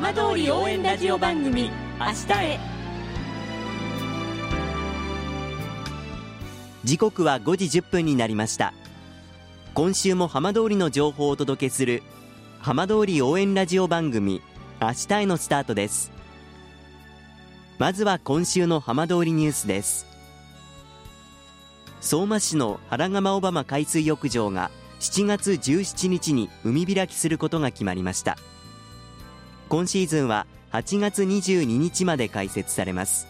浜通り応援ラジオ番組明日へ。時刻は5時1分になりました。今週も浜通りの情報をお届けする浜通り応援ラジオ番組明日へのスタートです。まずは今週の浜通りニュースです。相馬市の原釜小浜海水浴場が7月17日に海開きすることが決まりました。今シーズンは8月22日まで開設されます。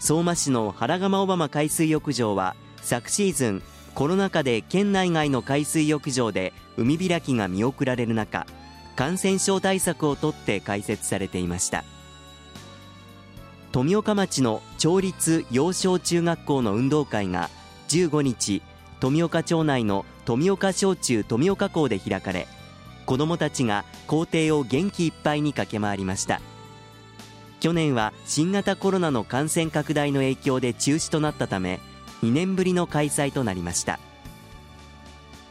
相馬市の原釜小浜海水浴場は昨シーズンコロナ禍で県内外の海水浴場で海開きが見送られる中感染症対策をとって開設されていました。富岡町の町立幼少中学校の運動会が15日富岡町内の富岡小中富岡校で開かれ子どもたちが校庭を元気いっぱいに駆け回りました。去年は新型コロナの感染拡大の影響で中止となったため2年ぶりの開催となりました。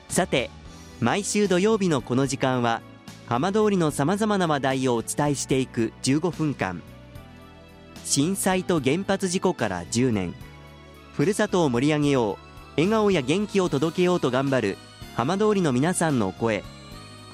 さて毎週土曜日のこの時間は浜通りのさまざまな話題をお伝えしていく15分間。震災と原発事故から10年。ふるさとを盛り上げよう。笑顔や元気を届けようと頑張る浜通りの皆さんの声。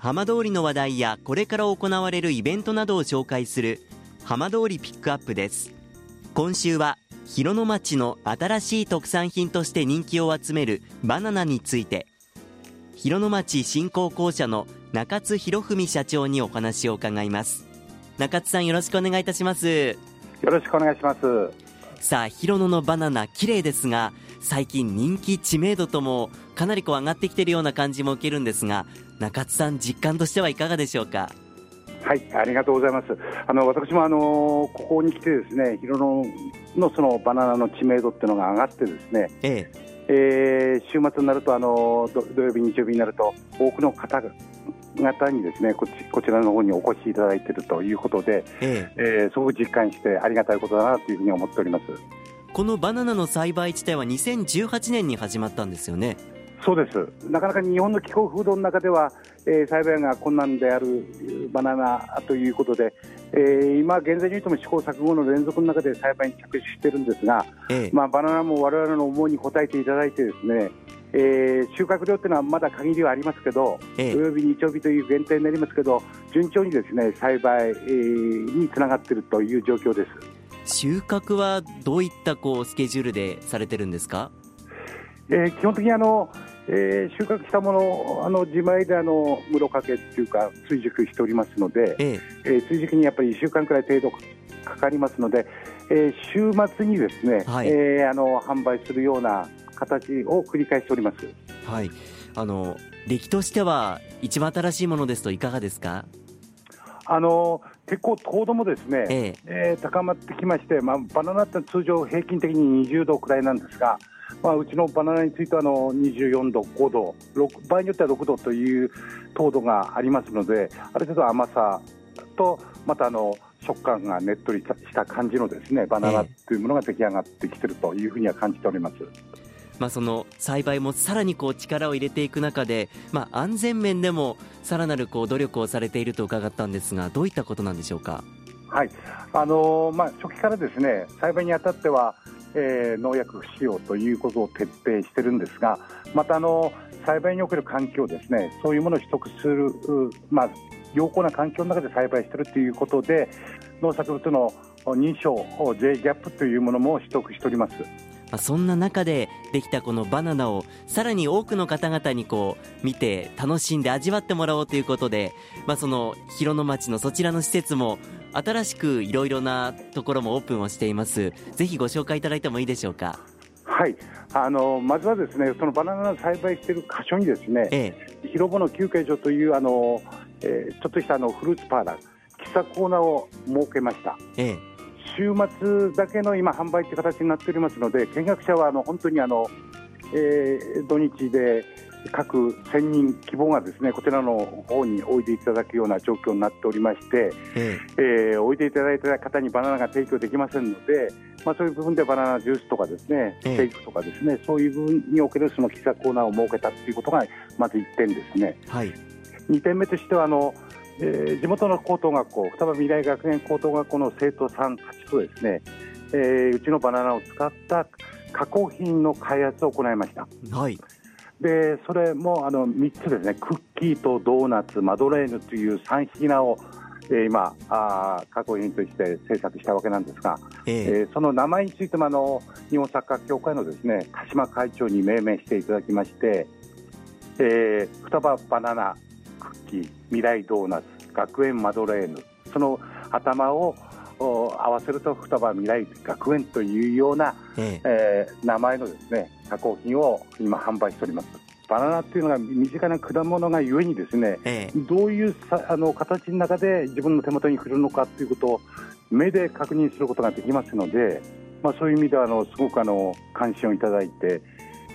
浜通りの話題やこれから行われるイベントなどを紹介する浜通りピックアップです。今週は広野町の新しい特産品として人気を集めるバナナについて。広野町振興公社の中津博文社長にお話を伺います。中津さんよろしくお願いいたします。よろしくお願いします。さあ広野のバナナ綺麗ですが最近人気知名度ともかなりこう上がってきているような感じも受けるんですが中津さん実感としてはいかがでしょうか？はいありがとうございます。あの私もあのここに来てですね広野のそのバナナの知名度っていうのが上がってですね、ええ。えー、週末になるとあの土曜日日曜日になると多くの方方にですねこちこちらの方にお越しいただいているということで、ええ。えー、すごく実感してありがたいことだなというふうに思っております。このバナナの栽培自体は2018年に始まったんですよねそうです。なかなか日本の気候風土の中では、えー、栽培が困難であるバナナということで、えー、今現在においても試行錯誤の連続の中で栽培に着手しているんですが、ええ、まあ、バナナも我々の思いに応えていただいてですねえー、収穫量というのはまだ限りはありますけど、ええ、土曜日、日曜日という限定になりますけど、順調にですね栽培、えー、につながっているという状況です。収穫はどういったこうスケジュールでされてるんですか、えー、基本的にあの、えー、収穫したものあの自前であの室掛けっていうか追熟しておりますので、えええー、追熟にやっぱり1週間くらい程度かかりますので、えー、週末にですね、はい、えー、あの販売するような形を繰り返しております。はい、あの出来としては一番新しいものですといかがですか？あの結構糖度もですね、えええー、高まってきまして、まあ、バナナって通常平均的に20度くらいなんですが、まあ、うちのバナナについてはあの24度、5度6、場合によっては6度という糖度がありますので、ある程度甘さと、またあの食感がねっとりした感じのですねバナナというものが出来上がってきているというふうには感じております。まあ、その栽培もさらにこう力を入れていく中で、まあ、安全面でもさらなるこう努力をされていると伺ったんですがどういったことなんでしょうか？はいあのー、まあ、初期からですね栽培にあたっては、えー、農薬不使用ということを徹底してるんですがまたあの栽培における環境ですねそういうものを取得する、まあ、良好な環境の中で栽培しているということで農作物の認証 J ギャップというものも取得しております。まあ、そんな中でできたこのバナナをさらに多くの方々にこう見て楽しんで味わってもらおうということで、まあ、その広野町のそちらの施設も新しくいろいろなところもオープンをしています。ぜひご紹介いただいてもいいでしょうか？はい。あのまずはですねそのバナナを栽培している箇所にですね、ええ、広場の休憩所というあの、えー、ちょっとしたあのフルーツパーラー季喫茶コーナーを設けました。ええ週末だけの今、販売という形になっておりますので、見学者はあの本当にあの、えー土日で各1000人希望がですねこちらの方においでいただくような状況になっておりまして、ええ。ーおいでいただいた方にバナナが提供できませんので、まあ、そういう部分でバナナジュースとかですね、ええ。シェイクとかですね、そういう部分におけるその喫茶コーナーを設けたということがまず1点ですね。えはい。2点目としてはあの、えー地元の高等学校双葉未来学園高等学校の生徒さんたちとですね、えーうちのバナナを使った加工品の開発を行いました。はい。でそれもあの3つですね。クッキーとドーナツマドレーヌという3品を、えー今あー加工品として制作したわけなんですが、ええ。えーその名前についてもあの日本サッカー協会のですね鹿島会長に命名していただきまして、えー双葉バナナクッキー未来ドーナツ学園マドレーヌ。その頭をお合わせると双葉未来学園というような、ええ。えー名前のですね加工品を今販売しております。バナナっていうのが身近な果物がゆえにですねええ。どういうさあの形の中で自分の手元に来るのかということを目で確認することができますので、まあ、そういう意味ではあのすごくあの関心をいただいて、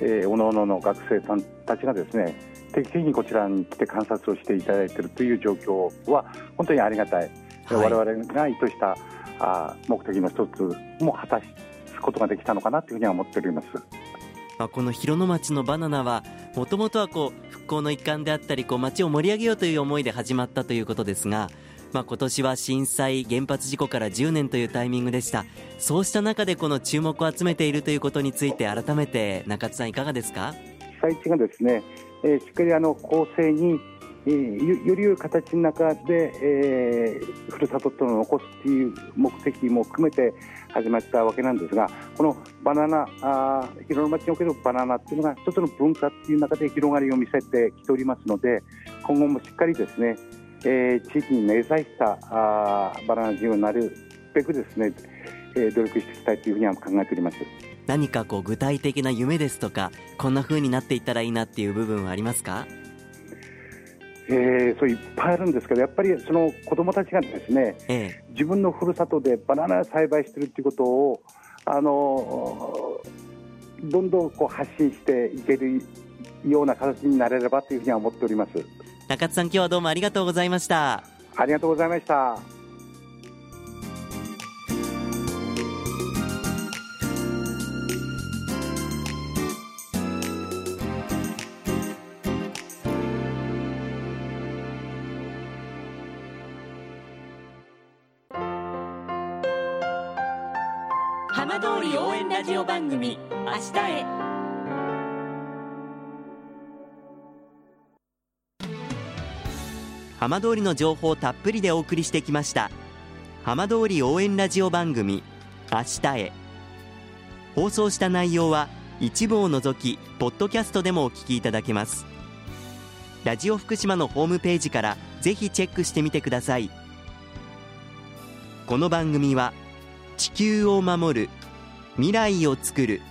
えー、おのおのの学生さんたちがですね定期的にこちらに来て観察をしていただいているという状況は本当にありがたい、はい。我々が意図したあ目的の一つも果たすことができたのかなというふうには思っております。まあ、この広野町のバナナはもともとはこう復興の一環であったりこう町を盛り上げようという思いで始まったということですが、まあ、今年は震災原発事故から10年というタイミングでした。そうした中でこの注目を集めているということについて改めて中津さんいかがですか？被災地がですね、えーしっかりあの公正に、えーより良い形の中で、えーふるさととのを残すという目的も含めて始まったわけなんですがこのバナナあ広野町におけるバナナっていうのが一つの文化っていう中で広がりを見せてきておりますので今後もしっかりですね、えー地域に根ざしたあバナナ事業になるべくですね、えー努力していきたいというふうには考えております。何かこう具体的な夢ですとかこんな風になっていったらいいなっていう部分はありますか？えーそういっぱいあるんですけどやっぱりその子どもたちがですねええ。自分のふるさとでバナナを栽培しているということをあのどんどんこう発信していけるような形になれればというふうには思っております。中津さん今日はどうもありがとうございました。ありがとうございました浜通り応援ラジオ番組「明日へ」浜通りの情報をたっぷりでお送りしてきました。浜通り応援ラジオ番組明日へ。放送した内容は一部を除きポッドキャストでもお聞きいただけます。ラジオ福島のホームページからぜひチェックしてみてください。この番組は地球を守る未来をつくる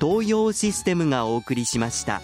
東洋システムがお送りしました。